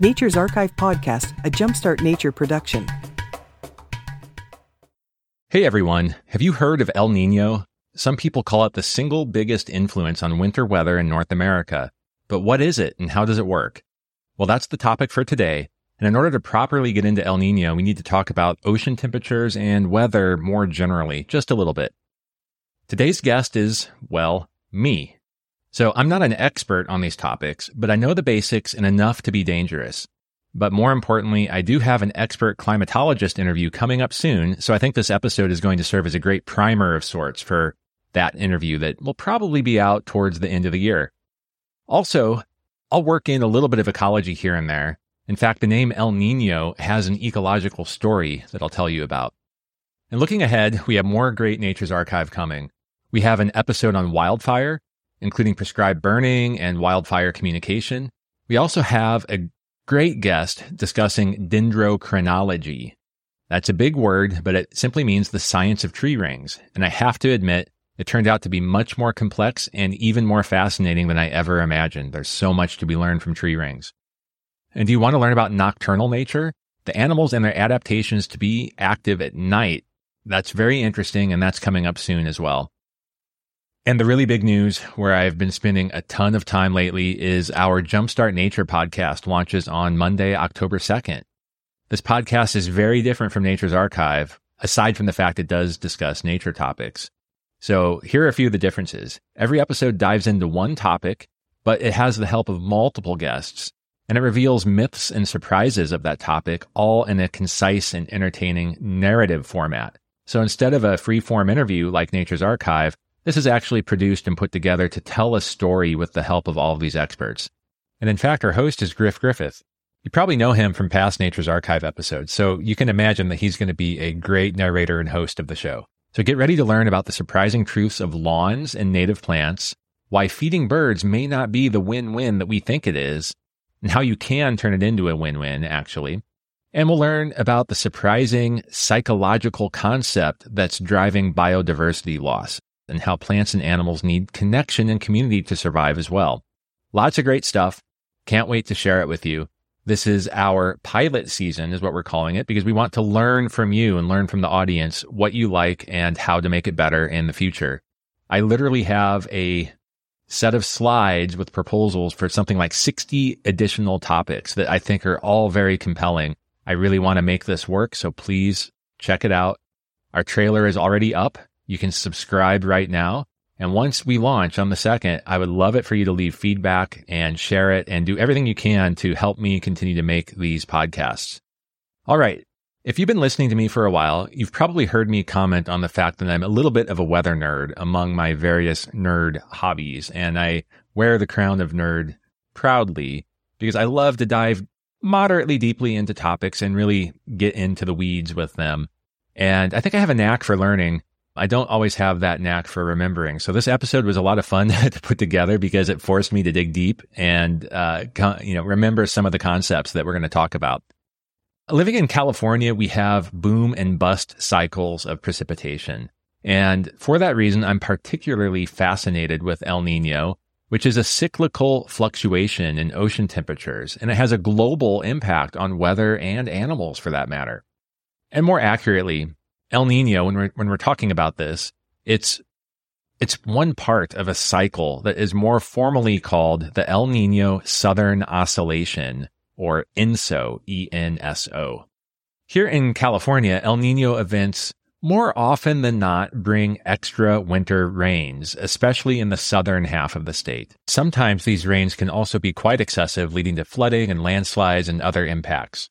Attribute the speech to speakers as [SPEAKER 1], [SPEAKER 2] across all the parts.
[SPEAKER 1] Nature's Archive Podcast, a Jumpstart Nature production.
[SPEAKER 2] Hey everyone, have you heard of El Nino? Some people call it the single biggest influence on winter weather in North America. But what is it and how does it work? Well, that's the topic for today. And in order to properly get into El Nino, we need to talk about ocean temperatures and weather more generally, just a little bit. Today's guest is, well, me. So I'm not an expert on these topics, but I know the basics and enough to be dangerous. But more importantly, I do have an expert climatologist interview coming up soon. So I think this episode is going to serve as a great primer of sorts for that interview that will probably be out towards the end of the year. Also, I'll work in a little bit of ecology here and there. In fact, the name El Nino has an ecological story that I'll tell you about. And looking ahead, we have more great Nature's Archive coming. We have an episode on wildfire, including prescribed burning and wildfire communication. We also have a great guest discussing dendrochronology. That's a big word, but it simply means the science of tree rings. And I have to admit, it turned out to be much more complex and even more fascinating than I ever imagined. There's so much to be learned from tree rings. And do you want to learn about nocturnal nature? The animals and their adaptations to be active at night. That's very interesting, and that's coming up soon as well. And the really big news where I've been spending a ton of time lately is our Jumpstart Nature podcast launches on Monday, October 2nd. This podcast is very different from Nature's Archive, aside from the fact it does discuss nature topics. So here are a few of the differences. Every episode dives into one topic, but it has the help of multiple guests, and it reveals myths and surprises of that topic, all in a concise and entertaining narrative format. So instead of a free form interview like Nature's Archive, this is actually produced and put together to tell a story with the help of all of these experts. And in fact, our host is Griff Griffith. You probably know him from past Nature's Archive episodes, so you can imagine that he's going to be a great narrator and host of the show. So get ready to learn about the surprising truths of lawns and native plants, why feeding birds may not be the win-win that we think it is, and how you can turn it into a win-win, actually. And we'll learn about the surprising psychological concept that's driving biodiversity loss and how plants and animals need connection and community to survive as well. Lots of great stuff. Can't wait to share it with you. This is our pilot season is what we're calling it because we want to learn from you and learn from the audience what you like and how to make it better in the future. I literally have a set of slides with proposals for something like 60 additional topics that I think are all very compelling. I really want to make this work. So please check it out. Our trailer is already up. You can subscribe right now. And once we launch on the second, I would love it for you to leave feedback and share it and do everything you can to help me continue to make these podcasts. All right. If you've been listening to me for a while, you've probably heard me comment on the fact that I'm a little bit of a weather nerd among my various nerd hobbies. And I wear the crown of nerd proudly because I love to dive moderately deeply into topics and really get into the weeds with them. And I think I have a knack for learning I don't always have that knack for remembering. So this episode was a lot of fun to put together because it forced me to dig deep and, uh, you know, remember some of the concepts that we're going to talk about. Living in California, we have boom and bust cycles of precipitation. And for that reason, I'm particularly fascinated with El Nino, which is a cyclical fluctuation in ocean temperatures, and it has a global impact on weather and animals for that matter. And more accurately, El Nino, when we're, when we're talking about this, it's, it's one part of a cycle that is more formally called the El Nino Southern Oscillation or ENSO, E-N-S-O. Here in California, El Nino events more often than not bring extra winter rains, especially in the southern half of the state. Sometimes these rains can also be quite excessive, leading to flooding and landslides and other impacts.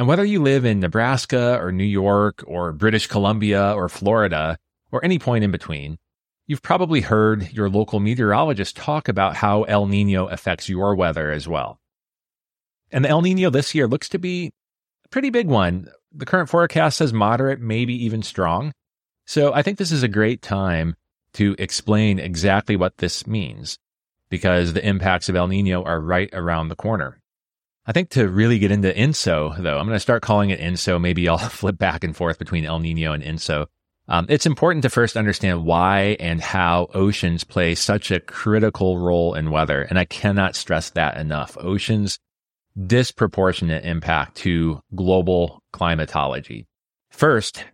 [SPEAKER 2] And whether you live in Nebraska or New York or British Columbia or Florida or any point in between, you've probably heard your local meteorologist talk about how El Nino affects your weather as well. And the El Nino this year looks to be a pretty big one. The current forecast says moderate, maybe even strong. So I think this is a great time to explain exactly what this means because the impacts of El Nino are right around the corner. I think to really get into ENSO, though, I'm going to start calling it ENSO. Maybe I'll flip back and forth between El Nino and ENSO. Um, it's important to first understand why and how oceans play such a critical role in weather. And I cannot stress that enough. Oceans disproportionate impact to global climatology. First,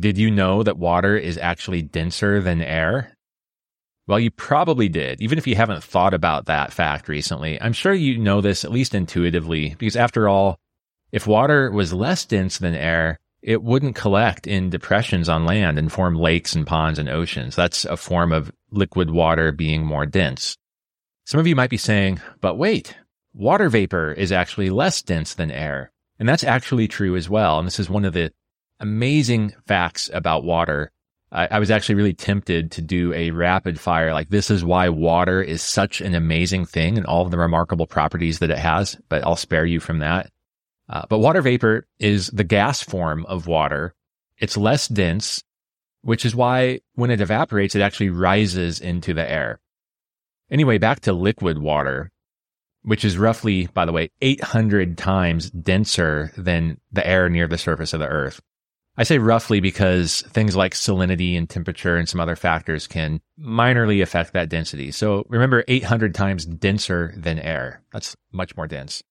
[SPEAKER 2] did you know that water is actually denser than air? Well, you probably did, even if you haven't thought about that fact recently. I'm sure you know this at least intuitively, because after all, if water was less dense than air, it wouldn't collect in depressions on land and form lakes and ponds and oceans. That's a form of liquid water being more dense. Some of you might be saying, but wait, water vapor is actually less dense than air. And that's actually true as well. And this is one of the amazing facts about water I, I was actually really tempted to do a rapid fire. Like this is why water is such an amazing thing and all of the remarkable properties that it has, but I'll spare you from that. Uh, but water vapor is the gas form of water. It's less dense, which is why when it evaporates, it actually rises into the air. Anyway, back to liquid water, which is roughly, by the way, 800 times denser than the air near the surface of the earth. I say roughly because things like salinity and temperature and some other factors can minorly affect that density. So remember 800 times denser than air. That's much more dense.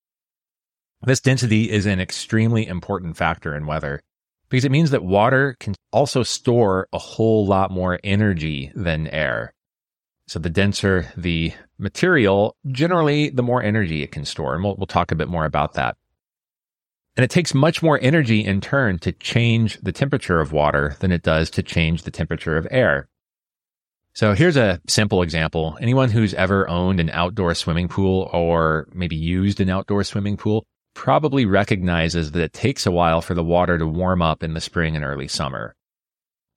[SPEAKER 2] This density is an extremely important factor in weather because it means that water can also store a whole lot more energy than air. So the denser the material, generally the more energy it can store. And we'll, we'll talk a bit more about that. And it takes much more energy in turn to change the temperature of water than it does to change the temperature of air. So here's a simple example. Anyone who's ever owned an outdoor swimming pool or maybe used an outdoor swimming pool probably recognizes that it takes a while for the water to warm up in the spring and early summer.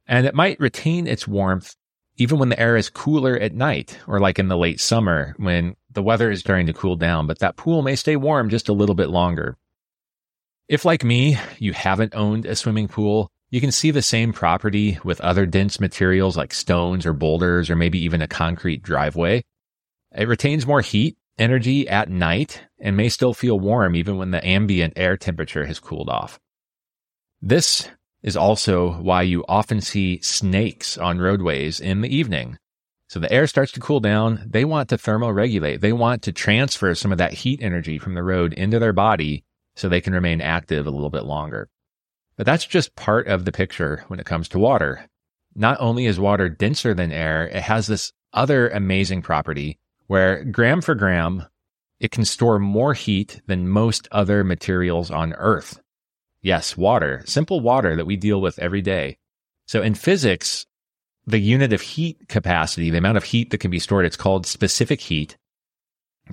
[SPEAKER 2] And it might retain its warmth even when the air is cooler at night or like in the late summer when the weather is starting to cool down, but that pool may stay warm just a little bit longer. If, like me, you haven't owned a swimming pool, you can see the same property with other dense materials like stones or boulders or maybe even a concrete driveway. It retains more heat energy at night and may still feel warm even when the ambient air temperature has cooled off. This is also why you often see snakes on roadways in the evening. So the air starts to cool down. They want to thermoregulate. They want to transfer some of that heat energy from the road into their body so they can remain active a little bit longer. But that's just part of the picture when it comes to water. Not only is water denser than air, it has this other amazing property where gram for gram, it can store more heat than most other materials on Earth. Yes, water, simple water that we deal with every day. So in physics, the unit of heat capacity, the amount of heat that can be stored, it's called specific heat.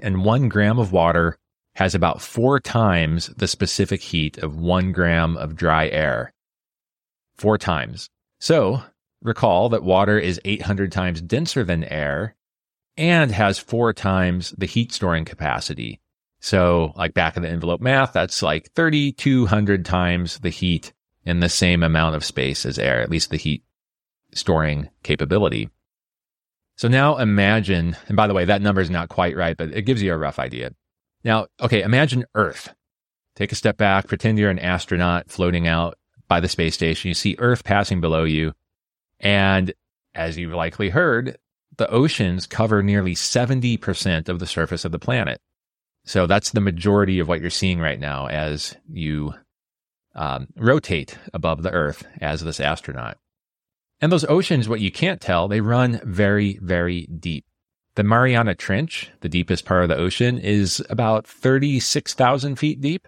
[SPEAKER 2] And one gram of water has about four times the specific heat of one gram of dry air. Four times. So recall that water is 800 times denser than air and has four times the heat storing capacity. So like back of the envelope math, that's like 3,200 times the heat in the same amount of space as air, at least the heat storing capability. So now imagine, and by the way, that number is not quite right, but it gives you a rough idea. Now, okay, imagine Earth. Take a step back, pretend you're an astronaut floating out by the space station. You see Earth passing below you. And as you've likely heard, the oceans cover nearly 70% of the surface of the planet. So that's the majority of what you're seeing right now as you um, rotate above the Earth as this astronaut. And those oceans, what you can't tell, they run very, very deep. The Mariana Trench, the deepest part of the ocean, is about 36,000 feet deep.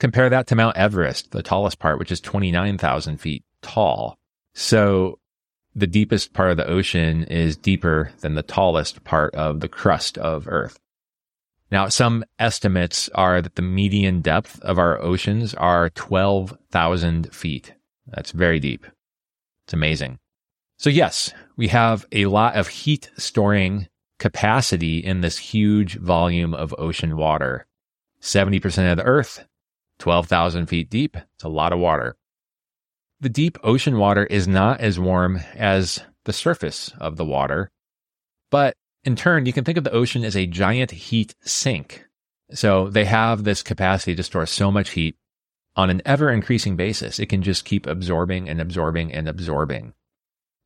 [SPEAKER 2] Compare that to Mount Everest, the tallest part, which is 29,000 feet tall. So the deepest part of the ocean is deeper than the tallest part of the crust of Earth. Now, some estimates are that the median depth of our oceans are 12,000 feet. That's very deep. It's amazing. So yes, we have a lot of heat storing capacity in this huge volume of ocean water. 70% of the earth, 12,000 feet deep. It's a lot of water. The deep ocean water is not as warm as the surface of the water, but in turn, you can think of the ocean as a giant heat sink. So they have this capacity to store so much heat on an ever increasing basis. It can just keep absorbing and absorbing and absorbing.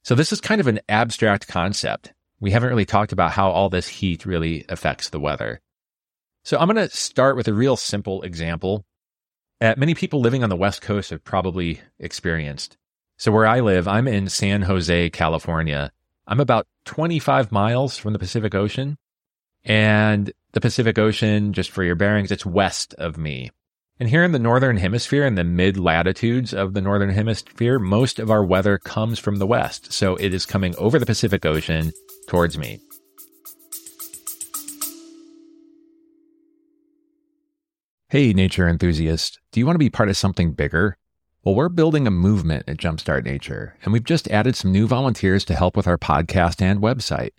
[SPEAKER 2] So this is kind of an abstract concept. We haven't really talked about how all this heat really affects the weather. So I'm going to start with a real simple example that many people living on the West Coast have probably experienced. So where I live, I'm in San Jose, California. I'm about 25 miles from the Pacific Ocean. And the Pacific Ocean, just for your bearings, it's west of me. And here in the Northern Hemisphere, in the mid latitudes of the Northern Hemisphere, most of our weather comes from the west. So it is coming over the Pacific Ocean towards me. Hey, nature enthusiast, do you want to be part of something bigger? Well, we're building a movement at Jumpstart Nature, and we've just added some new volunteers to help with our podcast and website.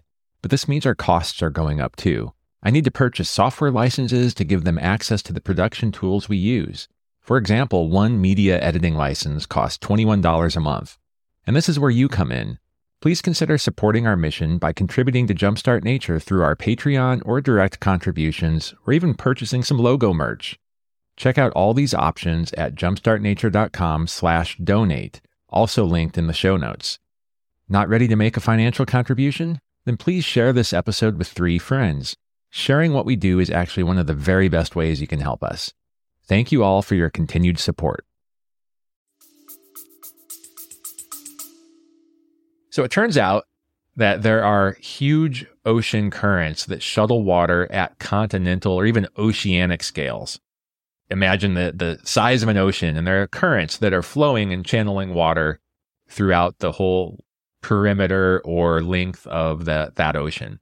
[SPEAKER 2] But this means our costs are going up too. I need to purchase software licenses to give them access to the production tools we use. For example, one media editing license costs $21 a month. And this is where you come in. Please consider supporting our mission by contributing to Jumpstart Nature through our Patreon or direct contributions, or even purchasing some logo merch. Check out all these options at jumpstartnature.com/donate, also linked in the show notes. Not ready to make a financial contribution? Then please share this episode with 3 friends. Sharing what we do is actually one of the very best ways you can help us. Thank you all for your continued support. So it turns out that there are huge ocean currents that shuttle water at continental or even oceanic scales. Imagine the, the size of an ocean, and there are currents that are flowing and channeling water throughout the whole perimeter or length of the, that ocean.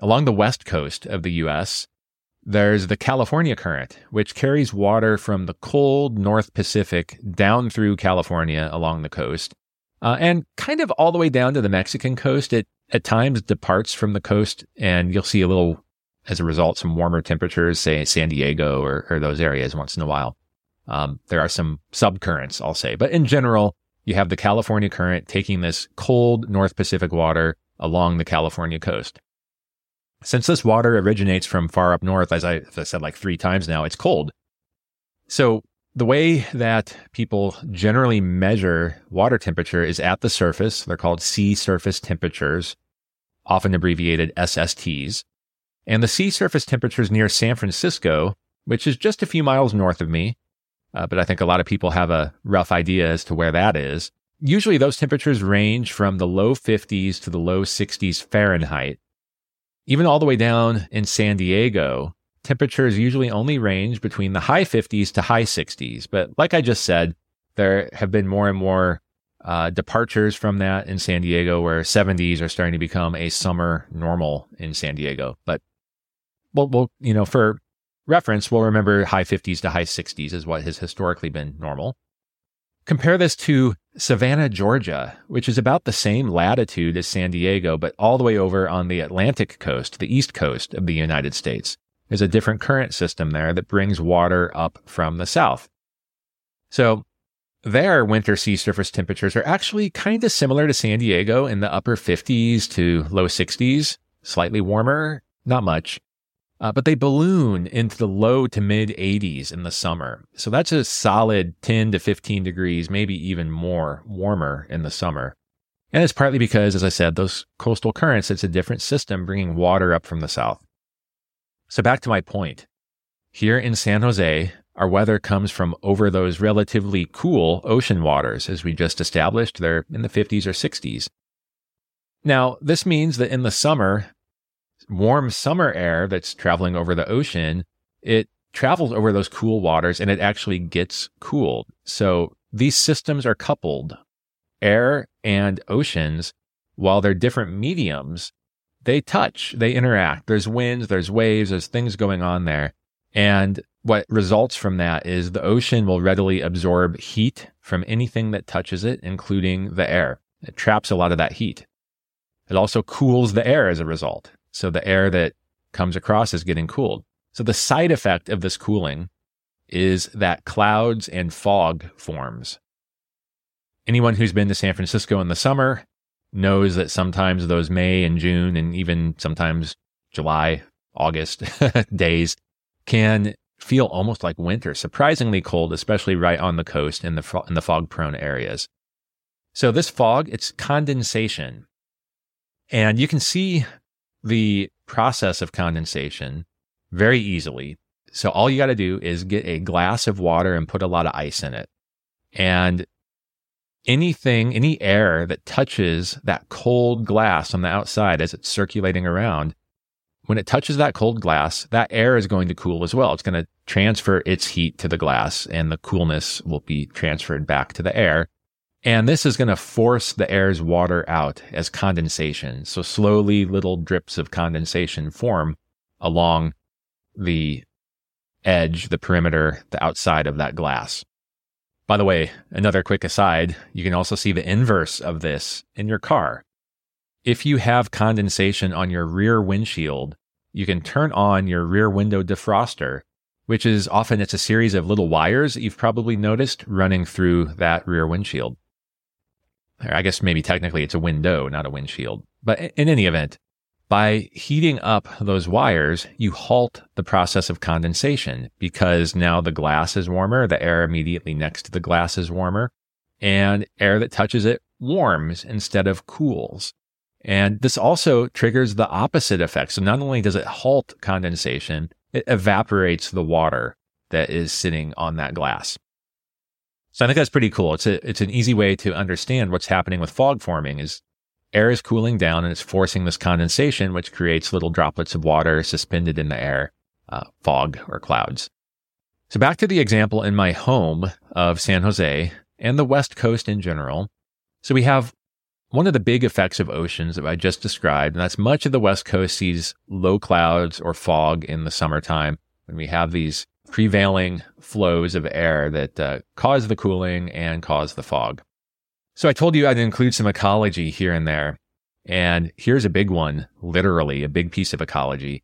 [SPEAKER 2] Along the west coast of the US, there's the California Current, which carries water from the cold North Pacific down through California along the coast uh, and kind of all the way down to the Mexican coast. It at times departs from the coast, and you'll see a little, as a result, some warmer temperatures, say San Diego or, or those areas once in a while. Um, there are some subcurrents, I'll say, but in general, you have the California current taking this cold North Pacific water along the California coast. Since this water originates from far up north, as I, as I said like three times now, it's cold. So the way that people generally measure water temperature is at the surface. They're called sea surface temperatures, often abbreviated SSTs. And the sea surface temperatures near San Francisco, which is just a few miles north of me, uh, but I think a lot of people have a rough idea as to where that is. Usually those temperatures range from the low 50s to the low 60s Fahrenheit. Even all the way down in San Diego, temperatures usually only range between the high 50s to high 60s. But like I just said, there have been more and more uh, departures from that in San Diego, where 70s are starting to become a summer normal in San Diego. But we'll, we'll you know, for reference, we'll remember high 50s to high 60s is what has historically been normal. Compare this to Savannah, Georgia, which is about the same latitude as San Diego, but all the way over on the Atlantic coast, the east coast of the United States. There's a different current system there that brings water up from the south. So their winter sea surface temperatures are actually kind of similar to San Diego in the upper 50s to low 60s, slightly warmer, not much. Uh, but they balloon into the low to mid 80s in the summer. So that's a solid 10 to 15 degrees, maybe even more warmer in the summer. And it's partly because, as I said, those coastal currents, it's a different system bringing water up from the south. So back to my point. Here in San Jose, our weather comes from over those relatively cool ocean waters, as we just established. They're in the 50s or 60s. Now, this means that in the summer, warm summer air that's traveling over the ocean, it travels over those cool waters and it actually gets cooled. So these systems are coupled. Air and oceans, while they're different mediums, they touch, they interact. There's winds, there's waves, there's things going on there. And what results from that is the ocean will readily absorb heat from anything that touches it, including the air. It traps a lot of that heat. It also cools the air as a result. So the air that comes across is getting cooled. So the side effect of this cooling is that clouds and fog forms. Anyone who's been to San Francisco in the summer knows that sometimes those May and June and even sometimes July, August days can feel almost like winter, surprisingly cold, especially right on the coast in the in the fog prone areas. So this fog, it's condensation. And you can see the process of condensation very easily. So all you got to do is get a glass of water and put a lot of ice in it. And anything, any air that touches that cold glass on the outside as it's circulating around, when it touches that cold glass, that air is going to cool as well. It's going to transfer its heat to the glass and the coolness will be transferred back to the air. And this is going to force the air's water out as condensation. So slowly little drips of condensation form along the edge, the perimeter, the outside of that glass. By the way, another quick aside, you can also see the inverse of this in your car. If you have condensation on your rear windshield, you can turn on your rear window defroster, which is often it's a series of little wires you've probably noticed running through that rear windshield. I guess maybe technically it's a window, not a windshield. But in any event, by heating up those wires, you halt the process of condensation because now the glass is warmer, the air immediately next to the glass is warmer, and air that touches it warms instead of cools. And this also triggers the opposite effect. So not only does it halt condensation, it evaporates the water that is sitting on that glass. So I think that's pretty cool. It's a, it's an easy way to understand what's happening with fog forming is air is cooling down and it's forcing this condensation, which creates little droplets of water suspended in the air, uh, fog or clouds. So back to the example in my home of San Jose and the West Coast in general. So we have one of the big effects of oceans that I just described, and that's much of the West Coast sees low clouds or fog in the summertime when we have these prevailing flows of air that uh, cause the cooling and cause the fog. So I told you I'd include some ecology here and there. And here's a big one, literally a big piece of ecology.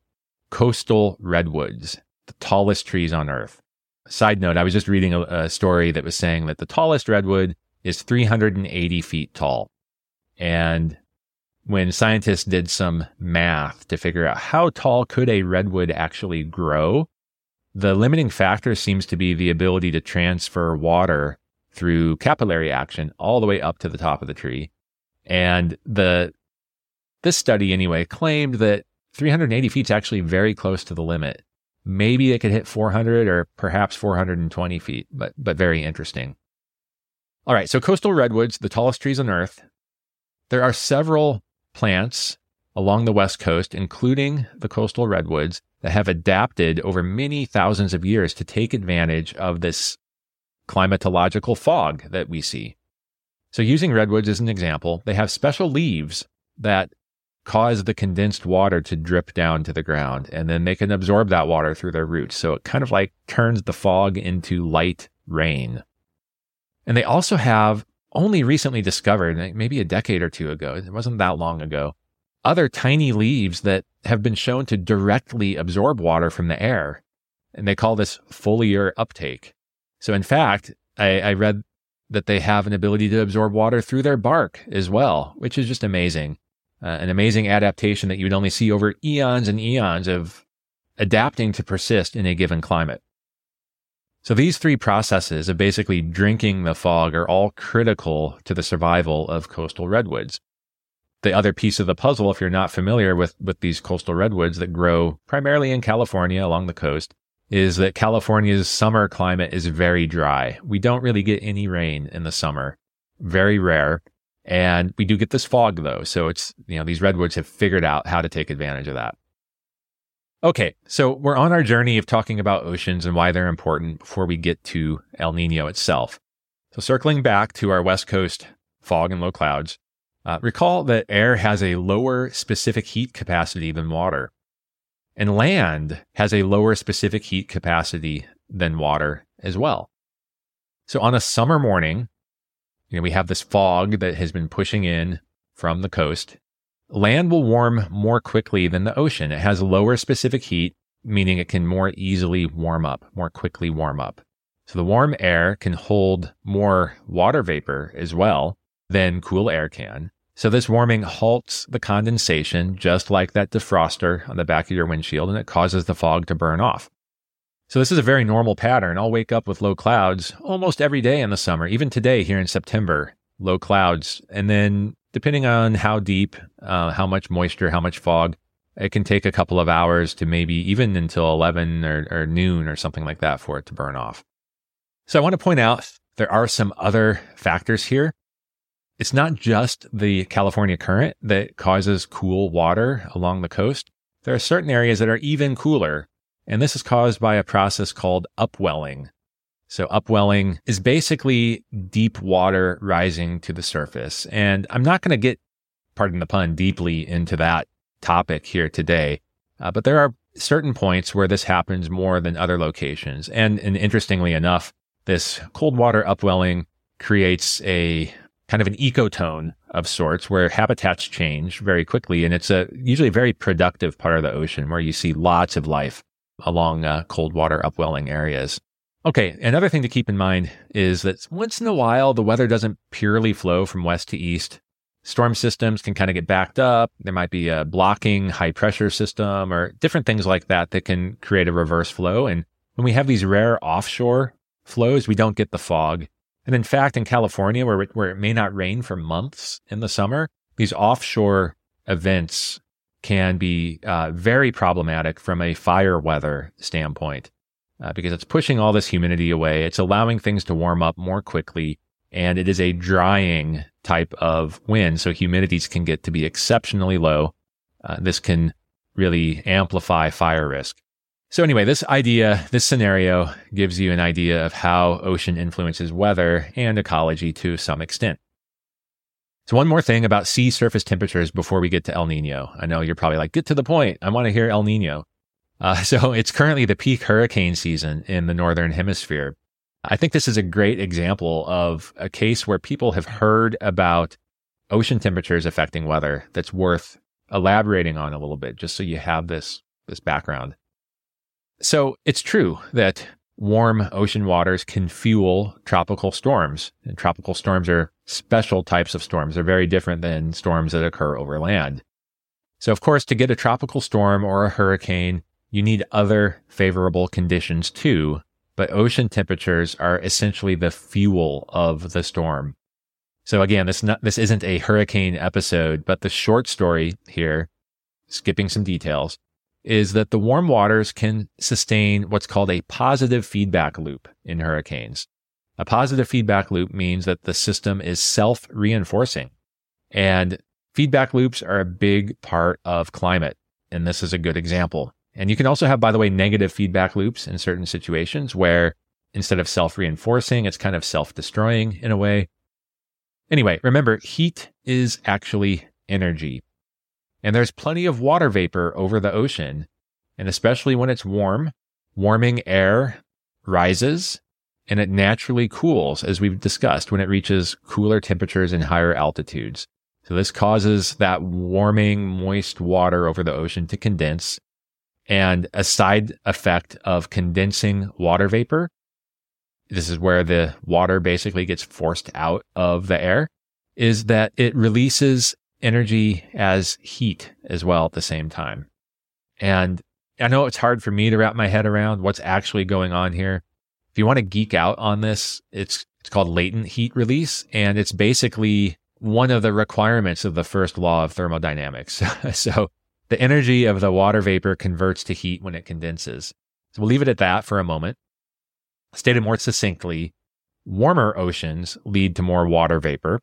[SPEAKER 2] Coastal redwoods, the tallest trees on earth. Side note, I was just reading a, a story that was saying that the tallest redwood is 380 feet tall. And when scientists did some math to figure out how tall could a redwood actually grow, the limiting factor seems to be the ability to transfer water through capillary action all the way up to the top of the tree. And the this study anyway claimed that 380 feet is actually very close to the limit. Maybe it could hit 400 or perhaps 420 feet, but but very interesting. All right, so coastal redwoods, the tallest trees on earth. There are several plants along the west coast, including the coastal redwoods, that have adapted over many thousands of years to take advantage of this climatological fog that we see. So, using redwoods as an example, they have special leaves that cause the condensed water to drip down to the ground, and then they can absorb that water through their roots. So, it kind of like turns the fog into light rain. And they also have only recently discovered, maybe a decade or two ago, it wasn't that long ago, other tiny leaves that have been shown to directly absorb water from the air. And they call this foliar uptake. So, in fact, I, I read that they have an ability to absorb water through their bark as well, which is just amazing. Uh, an amazing adaptation that you would only see over eons and eons of adapting to persist in a given climate. So these three processes of basically drinking the fog are all critical to the survival of coastal redwoods. The other piece of the puzzle, if you're not familiar with, with these coastal redwoods that grow primarily in California along the coast, is that California's summer climate is very dry. We don't really get any rain in the summer, very rare. And we do get this fog though. So it's, you know, these redwoods have figured out how to take advantage of that. Okay. So we're on our journey of talking about oceans and why they're important before we get to El Nino itself. So circling back to our West Coast fog and low clouds, uh, recall that air has a lower specific heat capacity than water. And land has a lower specific heat capacity than water as well. So on a summer morning, you know, we have this fog that has been pushing in from the coast. Land will warm more quickly than the ocean. It has lower specific heat, meaning it can more easily warm up, more quickly warm up. So the warm air can hold more water vapor as well than cool air can. So this warming halts the condensation, just like that defroster on the back of your windshield, and it causes the fog to burn off. So this is a very normal pattern. I'll wake up with low clouds almost every day in the summer, even today here in September, low clouds. And then depending on how deep, uh, how much moisture, how much fog, it can take a couple of hours to maybe even until 11 or, or noon or something like that for it to burn off. So I want to point out there are some other factors here. It's not just the California current that causes cool water along the coast. There are certain areas that are even cooler, and this is caused by a process called upwelling. So upwelling is basically deep water rising to the surface. And I'm not going to get, pardon the pun, deeply into that topic here today. Uh, but there are certain points where this happens more than other locations. And, and interestingly enough, this cold water upwelling creates a kind of an ecotone of sorts where habitats change very quickly. And it's a usually a very productive part of the ocean where you see lots of life along uh, cold water upwelling areas. Okay, another thing to keep in mind is that once in a while, the weather doesn't purely flow from west to east. Storm systems can kind of get backed up. There might be a blocking high pressure system or different things like that that can create a reverse flow. And when we have these rare offshore flows, we don't get the fog. And in fact, in California, where it, where it may not rain for months in the summer, these offshore events can be uh, very problematic from a fire weather standpoint uh, because it's pushing all this humidity away. It's allowing things to warm up more quickly, and it is a drying type of wind, so humidities can get to be exceptionally low. Uh, this can really amplify fire risk. So anyway, this idea, this scenario gives you an idea of how ocean influences weather and ecology to some extent. So one more thing about sea surface temperatures before we get to El Nino. I know you're probably like, get to the point. I want to hear El Nino. Uh, so it's currently the peak hurricane season in the Northern hemisphere. I think this is a great example of a case where people have heard about ocean temperatures affecting weather that's worth elaborating on a little bit, just so you have this, this background. So it's true that warm ocean waters can fuel tropical storms. And tropical storms are special types of storms. They're very different than storms that occur over land. So, of course, to get a tropical storm or a hurricane, you need other favorable conditions too. But ocean temperatures are essentially the fuel of the storm. So again, this not, this isn't a hurricane episode, but the short story here, skipping some details, is that the warm waters can sustain what's called a positive feedback loop in hurricanes. A positive feedback loop means that the system is self reinforcing. And feedback loops are a big part of climate. And this is a good example. And you can also have, by the way, negative feedback loops in certain situations where instead of self reinforcing, it's kind of self destroying in a way. Anyway, remember, heat is actually energy. And there's plenty of water vapor over the ocean. And especially when it's warm, warming air rises and it naturally cools, as we've discussed, when it reaches cooler temperatures and higher altitudes. So this causes that warming, moist water over the ocean to condense. And a side effect of condensing water vapor, this is where the water basically gets forced out of the air, is that it releases energy as heat as well at the same time. And I know it's hard for me to wrap my head around what's actually going on here. If you want to geek out on this, it's it's called latent heat release and it's basically one of the requirements of the first law of thermodynamics. so the energy of the water vapor converts to heat when it condenses. So we'll leave it at that for a moment. Stated more succinctly, warmer oceans lead to more water vapor,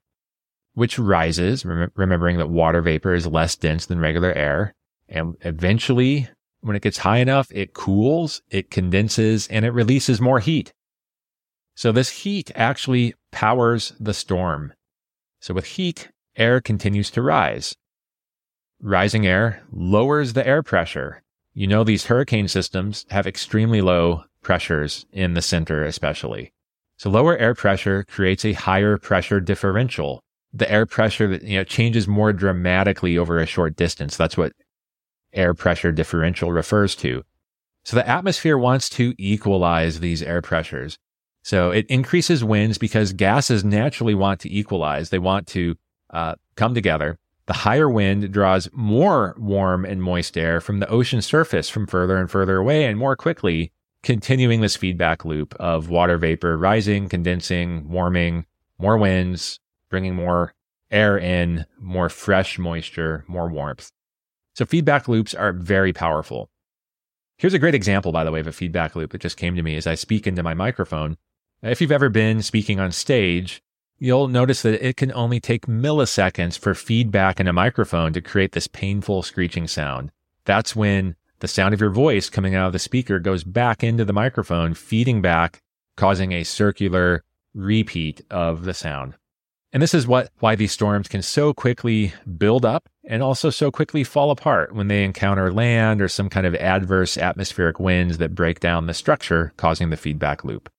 [SPEAKER 2] which rises, rem- remembering that water vapor is less dense than regular air. And eventually, when it gets high enough, it cools, it condenses, and it releases more heat. So this heat actually powers the storm. So with heat, air continues to rise. Rising air lowers the air pressure. You know, these hurricane systems have extremely low pressures in the center, especially. So lower air pressure creates a higher pressure differential the air pressure that you know changes more dramatically over a short distance. That's what air pressure differential refers to. So the atmosphere wants to equalize these air pressures. So it increases winds because gases naturally want to equalize. They want to uh, come together. The higher wind draws more warm and moist air from the ocean surface from further and further away and more quickly, continuing this feedback loop of water vapor rising, condensing, warming, more winds, bringing more air in, more fresh moisture, more warmth. So feedback loops are very powerful. Here's a great example, by the way, of a feedback loop that just came to me as I speak into my microphone. If you've ever been speaking on stage, you'll notice that it can only take milliseconds for feedback in a microphone to create this painful screeching sound. That's when the sound of your voice coming out of the speaker goes back into the microphone, feeding back, causing a circular repeat of the sound. And this is what why these storms can so quickly build up and also so quickly fall apart when they encounter land or some kind of adverse atmospheric winds that break down the structure, causing the feedback loop.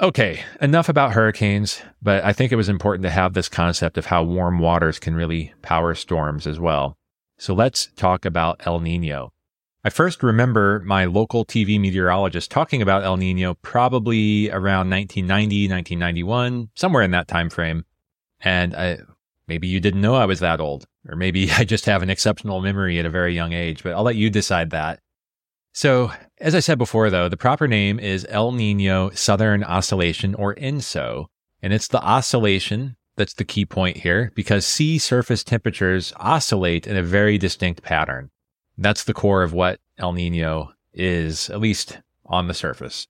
[SPEAKER 2] Okay, enough about hurricanes, but I think it was important to have this concept of how warm waters can really power storms as well. So let's talk about El Nino. I first remember my local TV meteorologist talking about El Nino probably around 1990, 1991, somewhere in that time frame. And I, maybe you didn't know I was that old, or maybe I just have an exceptional memory at a very young age, but I'll let you decide that. So, as I said before, though, the proper name is El Nino Southern Oscillation or ENSO. And it's the oscillation that's the key point here because sea surface temperatures oscillate in a very distinct pattern. That's the core of what El Nino is, at least on the surface.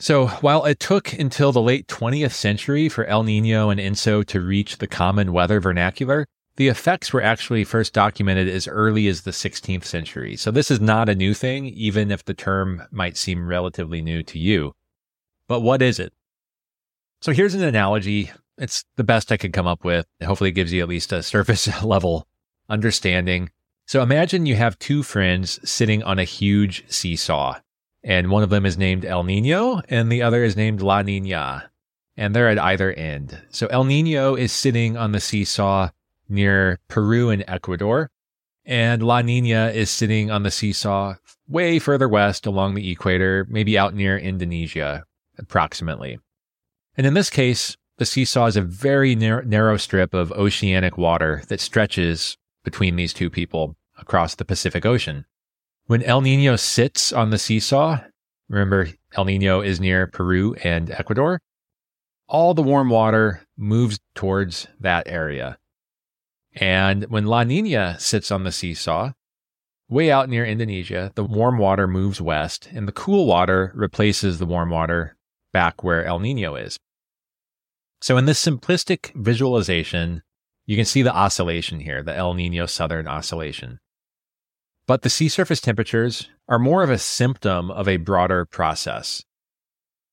[SPEAKER 2] So while it took until the late 20th century for El Nino and ENSO to reach the common weather vernacular, the effects were actually first documented as early as the 16th century. So this is not a new thing, even if the term might seem relatively new to you. But what is it? So here's an analogy. It's the best I could come up with. Hopefully it gives you at least a surface level understanding. So imagine you have two friends sitting on a huge seesaw and one of them is named El Nino and the other is named La Nina and they're at either end. So El Nino is sitting on the seesaw near Peru and Ecuador. And La Nina is sitting on the seesaw way further west along the equator, maybe out near Indonesia, approximately. And in this case, the seesaw is a very narrow, narrow strip of oceanic water that stretches between these two people across the Pacific Ocean. When El Nino sits on the seesaw, remember El Nino is near Peru and Ecuador, all the warm water moves towards that area. And when La Nina sits on the seesaw, way out near Indonesia, the warm water moves west and the cool water replaces the warm water back where El Nino is. So in this simplistic visualization, you can see the oscillation here, the El Nino Southern Oscillation. But the sea surface temperatures are more of a symptom of a broader process.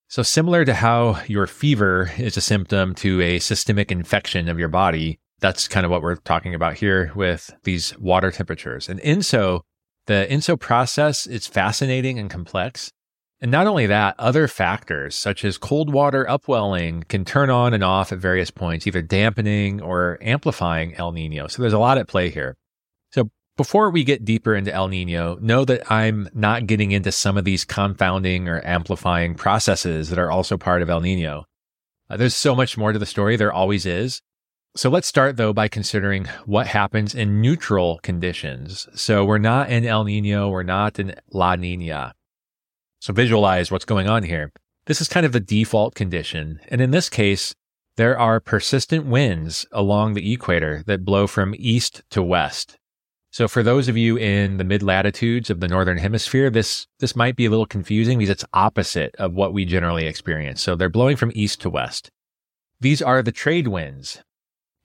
[SPEAKER 2] So similar to how your fever is a symptom to a systemic infection of your body, that's kind of what we're talking about here with these water temperatures. And ENSO, the ENSO process is fascinating and complex. And not only that, other factors such as cold water upwelling can turn on and off at various points, either dampening or amplifying El Nino. So there's a lot at play here. Before we get deeper into El Nino, know that I'm not getting into some of these confounding or amplifying processes that are also part of El Nino. Uh, there's so much more to the story. There always is. So let's start though by considering what happens in neutral conditions. So we're not in El Nino, we're not in La Nina. So visualize what's going on here. This is kind of the default condition. And in this case, there are persistent winds along the equator that blow from east to west. So for those of you in the mid latitudes of the northern hemisphere, this this might be a little confusing because it's opposite of what we generally experience. So they're blowing from east to west. These are the trade winds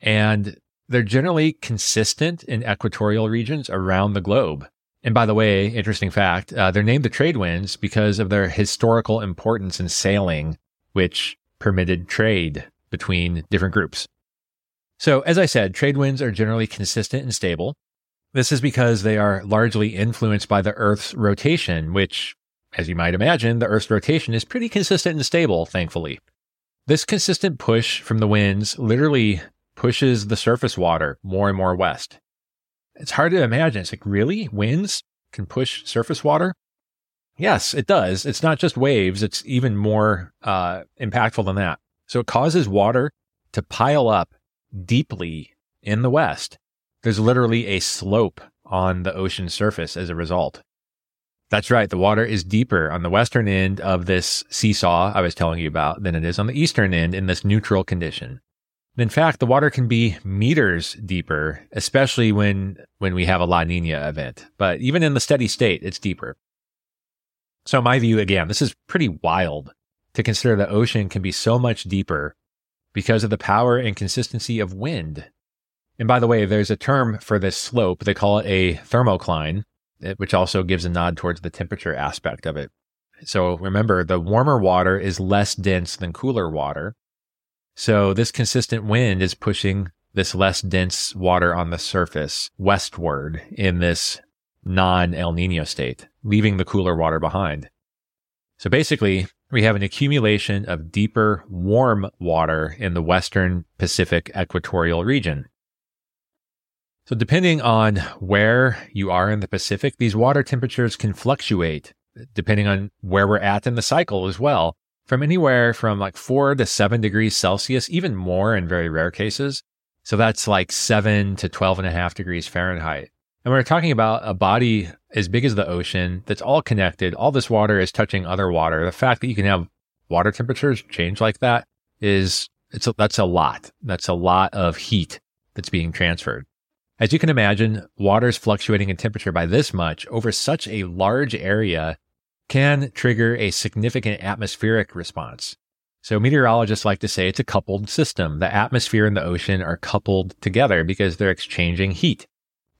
[SPEAKER 2] and they're generally consistent in equatorial regions around the globe. And by the way, interesting fact, uh, they're named the trade winds because of their historical importance in sailing, which permitted trade between different groups. So, as I said, trade winds are generally consistent and stable. This is because they are largely influenced by the Earth's rotation, which, as you might imagine, the Earth's rotation is pretty consistent and stable, thankfully. This consistent push from the winds literally pushes the surface water more and more west. It's hard to imagine. It's like, really? Winds can push surface water? Yes, it does. It's not just waves, it's even more uh, impactful than that. So it causes water to pile up deeply in the west. There's literally a slope on the ocean surface as a result. That's right. The water is deeper on the western end of this seesaw I was telling you about than it is on the eastern end in this neutral condition. In fact, the water can be meters deeper, especially when, when we have a La Nina event. But even in the steady state, it's deeper. So my view, again, this is pretty wild to consider the ocean can be so much deeper because of the power and consistency of wind. And by the way, there's a term for this slope. They call it a thermocline, eh, which also gives a nod towards the temperature aspect of it. So remember, the warmer water is less dense than cooler water. So this consistent wind is pushing this less dense water on the surface westward in this non El Nino state, leaving the cooler water behind. So basically, we have an accumulation of deeper, warm water in the western Pacific equatorial region. So depending on where you are in the Pacific, these water temperatures can fluctuate depending on where we're at in the cycle as well, from anywhere from like four to seven degrees Celsius, even more in very rare cases. So that's like seven to 12 and a half degrees Fahrenheit. And we're talking about a body as big as the ocean that's all connected. All this water is touching other water. The fact that you can have water temperatures change like that is, it's a, that's a lot. That's a lot of heat that's being transferred. As you can imagine, waters fluctuating in temperature by this much over such a large area can trigger a significant atmospheric response. So meteorologists like to say it's a coupled system. The atmosphere and the ocean are coupled together because they're exchanging heat.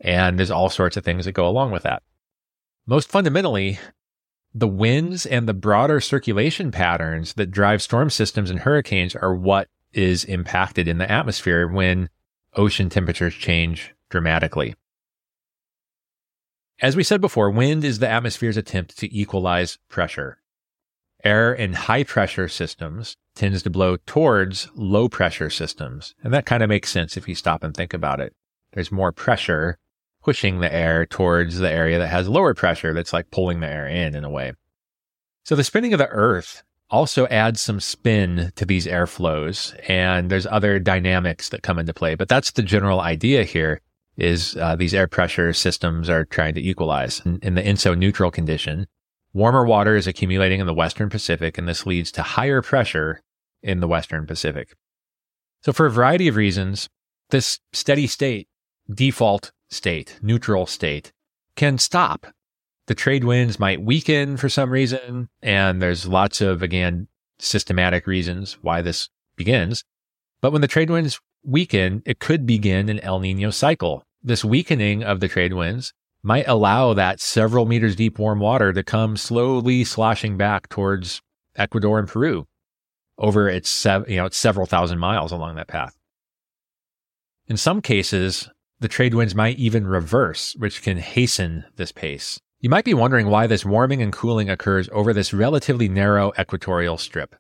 [SPEAKER 2] And there's all sorts of things that go along with that. Most fundamentally, the winds and the broader circulation patterns that drive storm systems and hurricanes are what is impacted in the atmosphere when ocean temperatures change dramatically. As we said before, wind is the atmosphere's attempt to equalize pressure. Air in high pressure systems tends to blow towards low pressure systems. And that kind of makes sense if you stop and think about it. There's more pressure pushing the air towards the area that has lower pressure that's like pulling the air in in a way. So the spinning of the earth also adds some spin to these airflows and there's other dynamics that come into play, but that's the general idea here is uh, these air pressure systems are trying to equalize in, in the ENSO neutral condition. Warmer water is accumulating in the Western Pacific and this leads to higher pressure in the Western Pacific. So for a variety of reasons, this steady state default state, neutral state, can stop. The trade winds might weaken for some reason, and there's lots of, again, systematic reasons why this begins. But when the trade winds weaken, it could begin an El Nino cycle. This weakening of the trade winds might allow that several meters deep warm water to come slowly sloshing back towards Ecuador and Peru over its, you know, it's several thousand miles along that path. In some cases, the trade winds might even reverse, which can hasten this pace. You might be wondering why this warming and cooling occurs over this relatively narrow equatorial strip.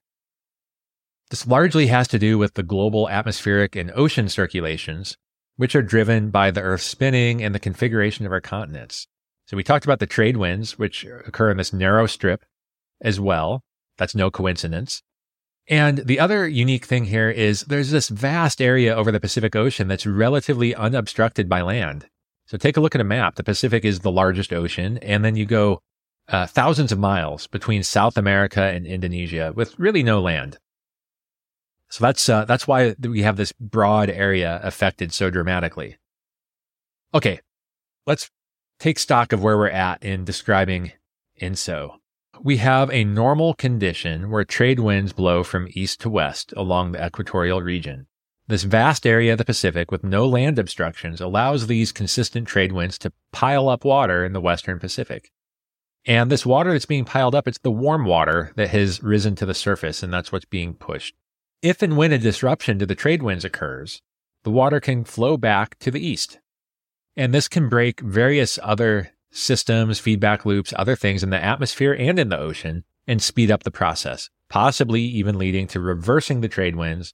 [SPEAKER 2] This largely has to do with the global atmospheric and ocean circulations, which are driven by the Earth spinning and the configuration of our continents. So we talked about the trade winds, which occur in this narrow strip as well. That's no coincidence. And the other unique thing here is there's this vast area over the Pacific Ocean that's relatively unobstructed by land. So take a look at a map. The Pacific is the largest ocean, and then you go uh, thousands of miles between South America and Indonesia with really no land. So that's uh, that's why we have this broad area affected so dramatically. Okay, let's take stock of where we're at in describing ENSO we have a normal condition where trade winds blow from east to west along the equatorial region. This vast area of the Pacific with no land obstructions allows these consistent trade winds to pile up water in the western Pacific. And this water that's being piled up, it's the warm water that has risen to the surface, and that's what's being pushed. If and when a disruption to the trade winds occurs, the water can flow back to the east. And this can break various other systems, feedback loops, other things in the atmosphere and in the ocean and speed up the process, possibly even leading to reversing the trade winds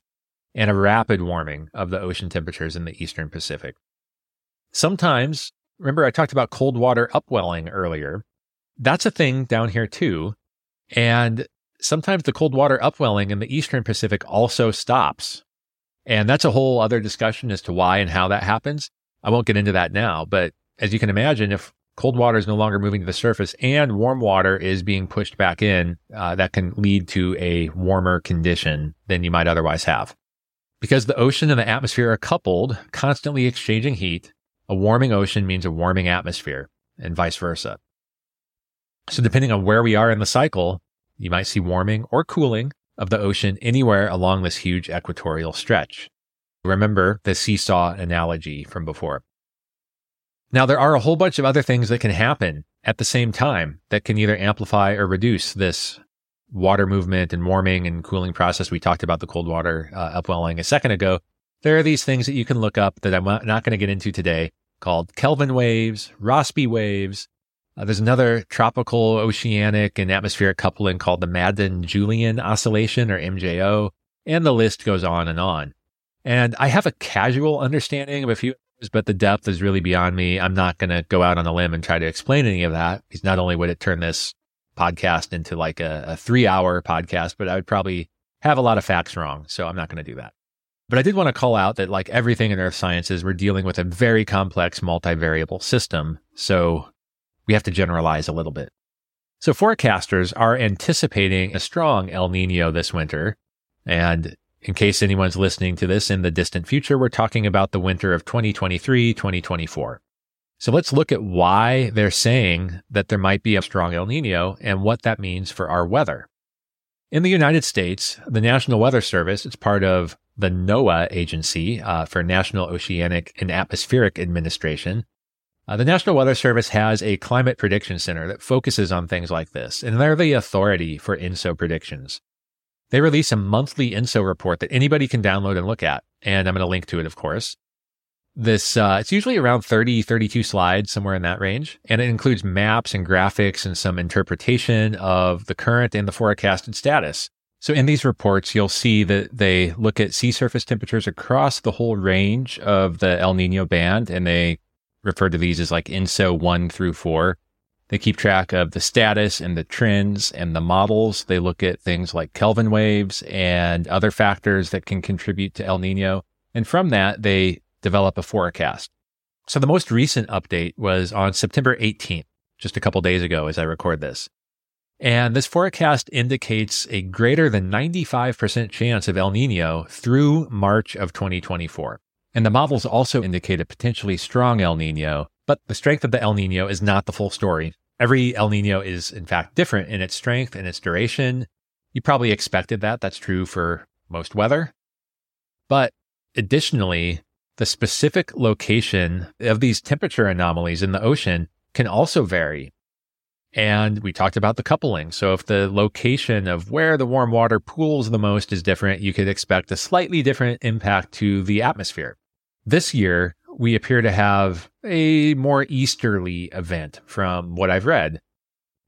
[SPEAKER 2] and a rapid warming of the ocean temperatures in the eastern Pacific. Sometimes, remember I talked about cold water upwelling earlier. That's a thing down here too. And sometimes the cold water upwelling in the eastern Pacific also stops. And that's a whole other discussion as to why and how that happens. I won't get into that now, but as you can imagine, if cold water is no longer moving to the surface and warm water is being pushed back in, uh, that can lead to a warmer condition than you might otherwise have. Because the ocean and the atmosphere are coupled, constantly exchanging heat, a warming ocean means a warming atmosphere, and vice versa. So, depending on where we are in the cycle, you might see warming or cooling of the ocean anywhere along this huge equatorial stretch. Remember the seesaw analogy from before. Now, there are a whole bunch of other things that can happen at the same time that can either amplify or reduce this water movement and warming and cooling process. We talked about the cold water uh, upwelling a second ago. There are these things that you can look up that I'm not going to get into today called Kelvin waves, Rossby waves. Uh, there's another tropical oceanic and atmospheric coupling called the Madden-Julian oscillation or MJO, and the list goes on and on. And I have a casual understanding of a few but the depth is really beyond me. I'm not going to go out on a limb and try to explain any of that because not only would it turn this podcast into like a, a three hour podcast, but I would probably have a lot of facts wrong. So I'm not going to do that. But I did want to call out that, like everything in earth sciences, we're dealing with a very complex multivariable system. So we have to generalize a little bit. So forecasters are anticipating a strong El Nino this winter. And in case anyone's listening to this in the distant future, we're talking about the winter of 2023, 2024. So let's look at why they're saying that there might be a strong El Nino and what that means for our weather. In the United States, the National Weather Service, it's part of the NOAA agency uh, for National Oceanic and Atmospheric Administration. Uh, the National Weather Service has a climate prediction center that focuses on things like this, and they're the authority for ENSO predictions. They release a monthly ENSO report that anybody can download and look at, and I'm going to link to it, of course. This uh, it's usually around 30, 32 slides, somewhere in that range, and it includes maps and graphics and some interpretation of the current and the forecasted status. So in these reports, you'll see that they look at sea surface temperatures across the whole range of the El Nino band, and they refer to these as like ENSO one through four. They keep track of the status and the trends and the models. They look at things like Kelvin waves and other factors that can contribute to El Nino. And from that, they develop a forecast. So the most recent update was on September 18th, just a couple days ago as I record this. And this forecast indicates a greater than 95% chance of El Nino through March of 2024. And the models also indicate a potentially strong El Nino, but the strength of the El Nino is not the full story. Every El Nino is, in fact, different in its strength and its duration. You probably expected that. That's true for most weather. But additionally, the specific location of these temperature anomalies in the ocean can also vary. And we talked about the coupling. So if the location of where the warm water pools the most is different, you could expect a slightly different impact to the atmosphere. This year, we appear to have a more easterly event from what I've read.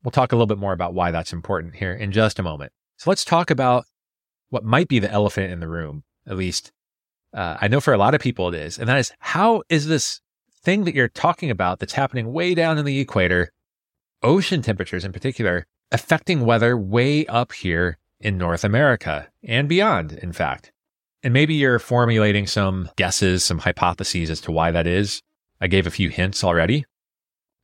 [SPEAKER 2] We'll talk a little bit more about why that's important here in just a moment. So let's talk about what might be the elephant in the room, at least uh, I know for a lot of people it is, and that is how is this thing that you're talking about that's happening way down in the equator, ocean temperatures in particular, affecting weather way up here in North America and beyond, in fact. And maybe you're formulating some guesses, some hypotheses as to why that is. I gave a few hints already.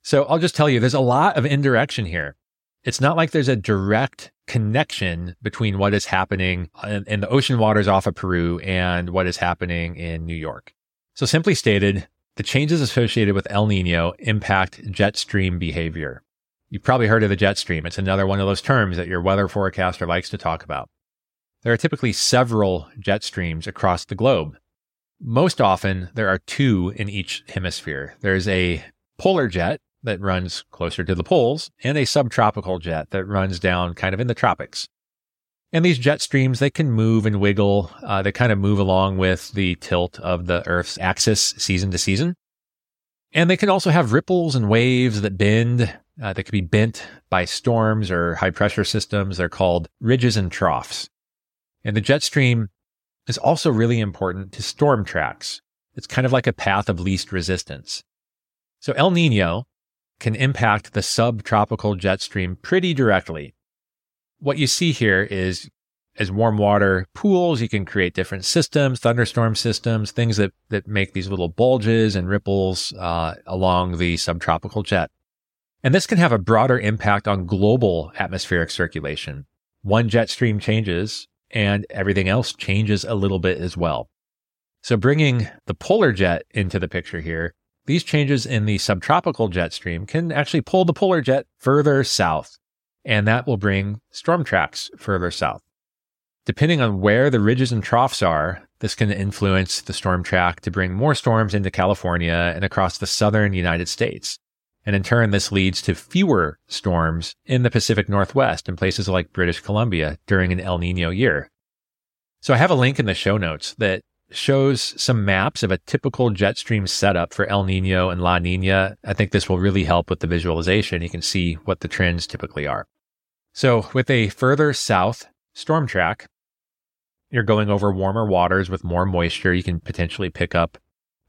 [SPEAKER 2] So I'll just tell you, there's a lot of indirection here. It's not like there's a direct connection between what is happening in, in, the ocean waters off of Peru and what is happening in New York. So simply stated, the changes associated with El Nino impact jet stream behavior. You've probably heard of the jet stream. It's another one of those terms that your weather forecaster likes to talk about. There are typically several jet streams across the globe. Most often, there are two in each hemisphere. There's a polar jet, that runs closer to the poles and a subtropical jet that runs down kind of in the tropics. And these jet streams, they can move and wiggle. Uh, they kind of move along with the tilt of the Earth's axis season to season. And they can also have ripples and waves that bend. Uh, could be bent by storms or high pressure systems. They're called ridges and troughs. And the jet stream is also really important to storm tracks. It's kind of like a path of least resistance. So El Nino, can impact the subtropical jet stream pretty directly. What you see here is as warm water pools, you can create different systems, thunderstorm systems, things that, that make these little bulges and ripples uh, along the subtropical jet. And this can have a broader impact on global atmospheric circulation. One jet stream changes and everything else changes a little bit as well. So bringing the polar jet into the picture here, these changes in the subtropical jet stream can actually pull the polar jet further south, and that will bring storm tracks further south. Depending on where the ridges and troughs are, this can influence the storm track to bring more storms into California and across the southern United States. And in turn, this leads to fewer storms in the Pacific Northwest and places like British Columbia during an El Nino year. So I have a link in the show notes that shows some maps of a typical jet stream setup for El Nino and La Nina. I think this will really help with the visualization. You can see what the trends typically are. So with a further south storm track, you're going over warmer waters with more moisture. You can potentially pick up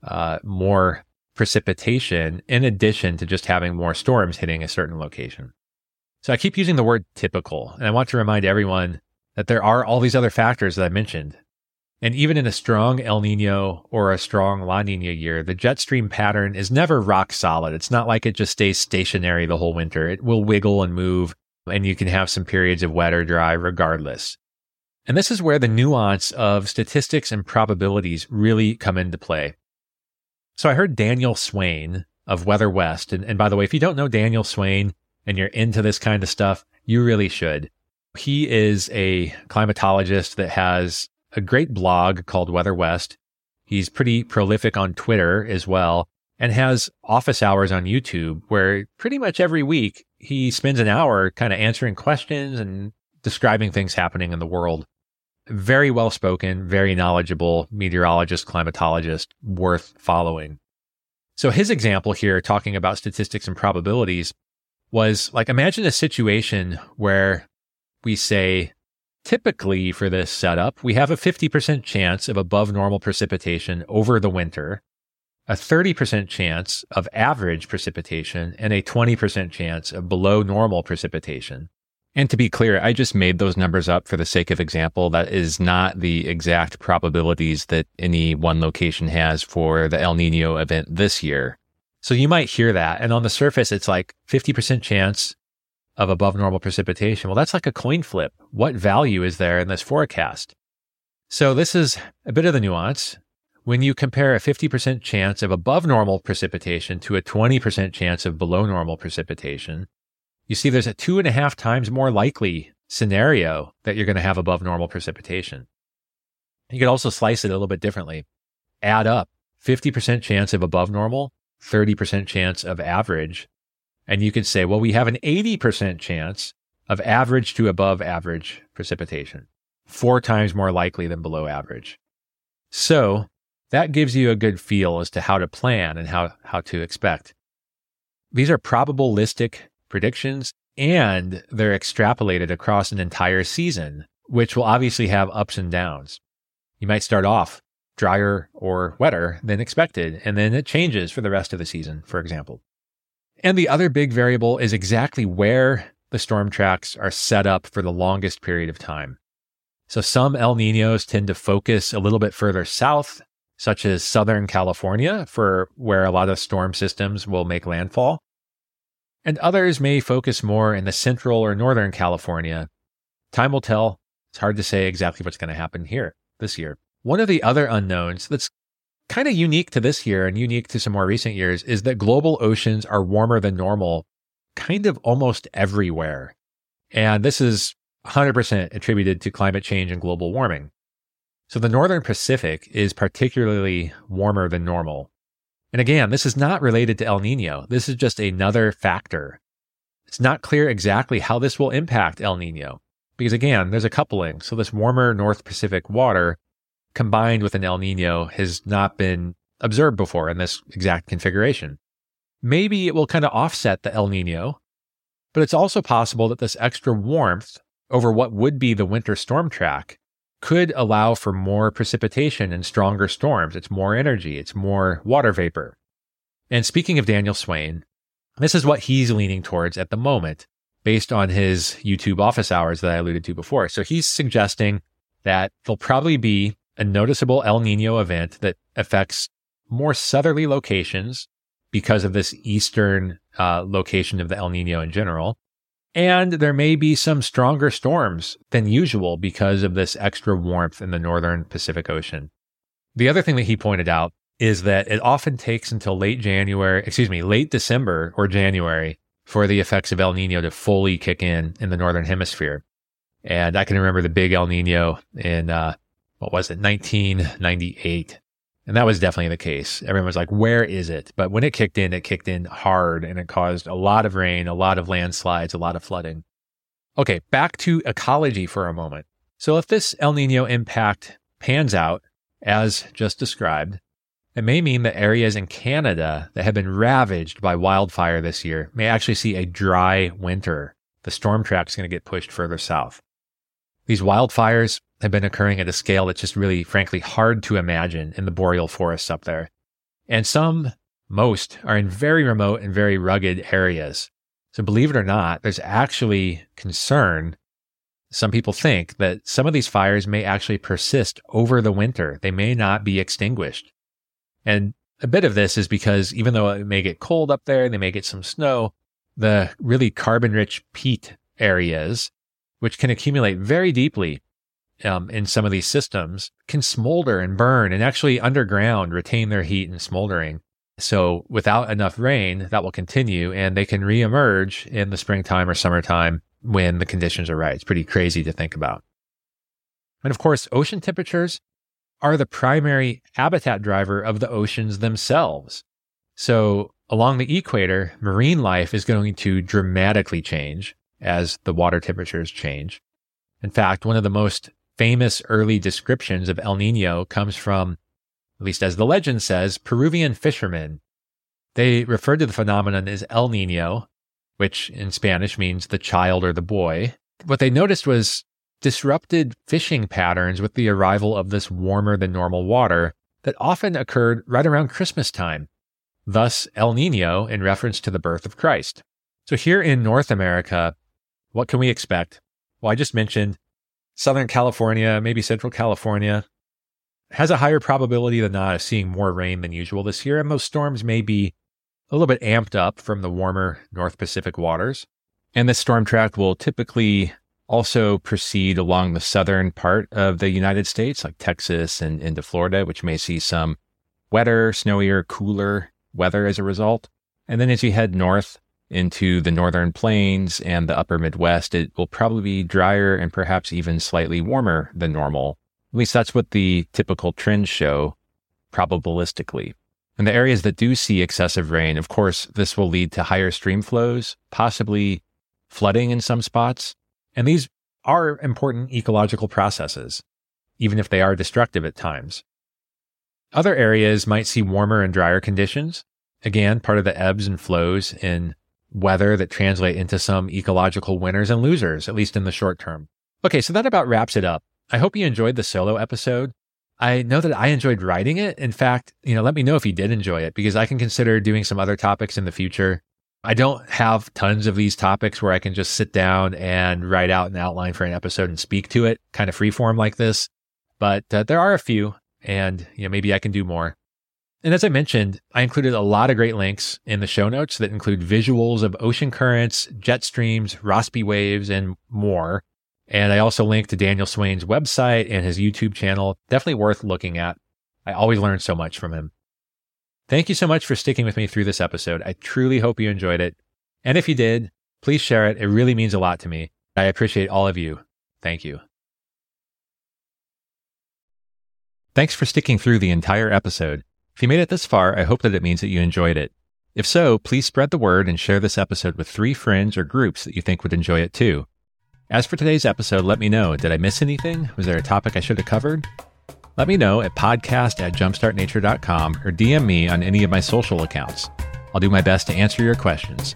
[SPEAKER 2] uh, more precipitation in addition to just having more storms hitting a certain location. So I keep using the word typical, and I want to remind everyone that there are all these other factors that I mentioned. And even in a strong El Nino or a strong La Nina year, the jet stream pattern is never rock solid. It's not like it just stays stationary the whole winter. It will wiggle and move, and you can have some periods of wet or dry regardless. And this is where the nuance of statistics and probabilities really come into play. So I heard Daniel Swain of Weather West. And, and by the way, if you don't know Daniel Swain and you're into this kind of stuff, you really should. He is a climatologist that has a great blog called Weather West. He's pretty prolific on Twitter as well and has office hours on YouTube where pretty much every week he spends an hour kind of answering questions and describing things happening in the world. Very well spoken, very knowledgeable meteorologist, climatologist, worth following. So his example here, talking about statistics and probabilities, was like imagine a situation where we say, typically for this setup, we have a 50% chance of above normal precipitation over the winter, a 30% chance of average precipitation, and a 20% chance of below normal precipitation. And to be clear, I just made those numbers up for the sake of example. That is not the exact probabilities that any one location has for the El Nino event this year. So you might hear that. And on the surface, it's like 50% chance of above normal precipitation. Well, that's like a coin flip. What value is there in this forecast? So this is a bit of the nuance. When you compare a 50% chance of above normal precipitation to a 20% chance of below normal precipitation, you see there's a two and a half times more likely scenario that you're going to have above normal precipitation. You could also slice it a little bit differently. Add up 50% chance of above normal, 30% chance of average. And you could say, well, we have an 80% chance of average to above average precipitation, four times more likely than below average. So that gives you a good feel as to how to plan and how, how to expect. These are probabilistic predictions and they're extrapolated across an entire season, which will obviously have ups and downs. You might start off drier or wetter than expected, and then it changes for the rest of the season, for example. And the other big variable is exactly where the storm tracks are set up for the longest period of time. So some El Ninos tend to focus a little bit further south, such as Southern California, for where a lot of storm systems will make landfall and others may focus more in the central or northern California. Time will tell. It's hard to say exactly what's going to happen here this year. One of the other unknowns that's kind of unique to this year and unique to some more recent years is that global oceans are warmer than normal kind of almost everywhere. And this is 100% attributed to climate change and global warming. So the northern Pacific is particularly warmer than normal. And again, this is not related to El Nino. This is just another factor. It's not clear exactly how this will impact El Nino because again, there's a coupling. So this warmer North Pacific water combined with an El Nino has not been observed before in this exact configuration. Maybe it will kind of offset the El Nino, but it's also possible that this extra warmth over what would be the winter storm track could allow for more precipitation and stronger storms. It's more energy, it's more water vapor. And speaking of Daniel Swain, this is what he's leaning towards at the moment based on his YouTube office hours that I alluded to before. So he's suggesting that there'll probably be a noticeable El Nino event that affects more southerly locations because of this eastern uh, location of the El Nino in general. And there may be some stronger storms than usual because of this extra warmth in the northern Pacific Ocean. The other thing that he pointed out is that it often takes until late January, excuse me, late December or January for the effects of El Nino to fully kick in in the northern hemisphere. And I can remember the big El Nino in uh, what was it, 1998. And that was definitely the case. Everyone was like, where is it? But when it kicked in, it kicked in hard and it caused a lot of rain, a lot of landslides, a lot of flooding. Okay, back to ecology for a moment. So if this El Nino impact pans out, as just described, it may mean that areas in Canada that have been ravaged by wildfire this year may actually see a dry winter. The storm track is going to get pushed further south. These wildfires have been occurring at a scale that's just really, frankly, hard to imagine in the boreal forests up there. And some, most, are in very remote and very rugged areas. So believe it or not, there's actually concern. Some people think that some of these fires may actually persist over the winter. They may not be extinguished. And a bit of this is because even though it may get cold up there, they may get some snow, the really carbon rich peat areas, which can accumulate very deeply um, in some of these systems, can smolder and burn and actually underground retain their heat and smoldering. So without enough rain, that will continue and they can reemerge in the springtime or summertime when the conditions are right. It's pretty crazy to think about. And of course, ocean temperatures are the primary habitat driver of the oceans themselves. So along the equator, marine life is going to dramatically change as the water temperatures change. In fact, one of the most famous early descriptions of El Nino comes from, at least as the legend says, Peruvian fishermen. They referred to the phenomenon as El Nino, which in Spanish means the child or the boy. What they noticed was disrupted fishing patterns with the arrival of this warmer than normal water that often occurred right around Christmas time. Thus, El Nino in reference to the birth of Christ. So here in North America, what can we expect? Well, I just mentioned Southern California, maybe Central California, has a higher probability than not of seeing more rain than usual this year, and those storms may be a little bit amped up from the warmer North Pacific waters. And this storm track will typically also proceed along the southern part of the United States, like Texas and into Florida, which may see some wetter, snowier, cooler weather as a result. And then as you head north into the northern plains and the upper Midwest, it will probably be drier and perhaps even slightly warmer than normal. At least that's what the typical trends show probabilistically. In the areas that do see excessive rain, of course, this will lead to higher stream flows, possibly flooding in some spots, and these are important ecological processes, even if they are destructive at times. Other areas might see warmer and drier conditions. Again, part of the ebbs and flows in weather that translate into some ecological winners and losers, at least in the short term. Okay, so that about wraps it up. I hope you enjoyed the solo episode. I know that I enjoyed writing it. In fact, you know, let me know if you did enjoy it because I can consider doing some other topics in the future. I don't have tons of these topics where I can just sit down and write out an outline for an episode and speak to it kind of freeform like this. But uh, there are a few, and you know, maybe I can do more. And as I mentioned, I included a lot of great links in the show notes that include visuals of ocean currents, jet streams, Rossby waves, and more. And I also linked to Daniel Swain's website and his YouTube channel. Definitely worth looking at. I always learn so much from him. Thank you so much for sticking with me through this episode. I truly hope you enjoyed it. And if you did, please share it. It really means a lot to me. I appreciate all of you. Thank you. Thanks for sticking through the entire episode. If you made it this far, I hope that it means that you enjoyed it. If so, please spread the word and share this episode with three friends or groups that you think would enjoy it too. As for today's episode, let me know did I miss anything? Was there a topic I should have covered? Let me know at podcast at jumpstartnature.com or DM me on any of my social accounts. I'll do my best to answer your questions.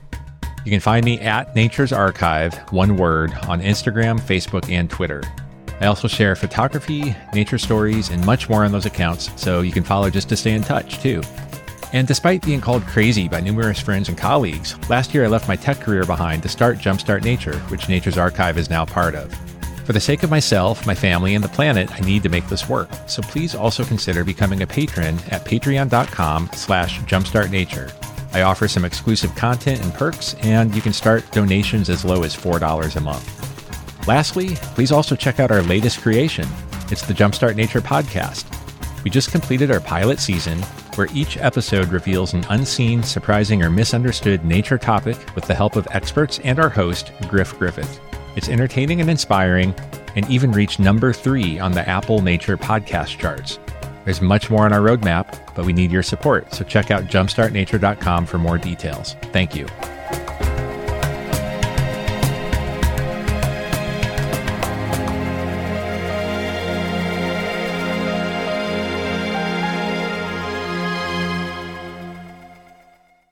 [SPEAKER 2] You can find me at Nature's Archive, one word, on Instagram, Facebook, and Twitter. I also share photography, nature stories, and much more on those accounts, so you can follow just to stay in touch, too. And despite being called crazy by numerous friends and colleagues, last year I left my tech career behind to start Jumpstart Nature, which Nature's Archive is now part of. For the sake of myself, my family, and the planet, I need to make this work. So please also consider becoming a patron at patreon.com slash jumpstartnature. I offer some exclusive content and perks, and you can start donations as low as $4 a month. Lastly, please also check out our latest creation. It's the Jumpstart Nature podcast. We just completed our pilot season, where each episode reveals an unseen, surprising, or misunderstood nature topic with the help of experts and our host, Griff Griffith. It's entertaining and inspiring, and even reached number three on the Apple Nature podcast charts. There's much more on our roadmap, but we need your support, so check out jumpstartnature.com for more details. Thank you.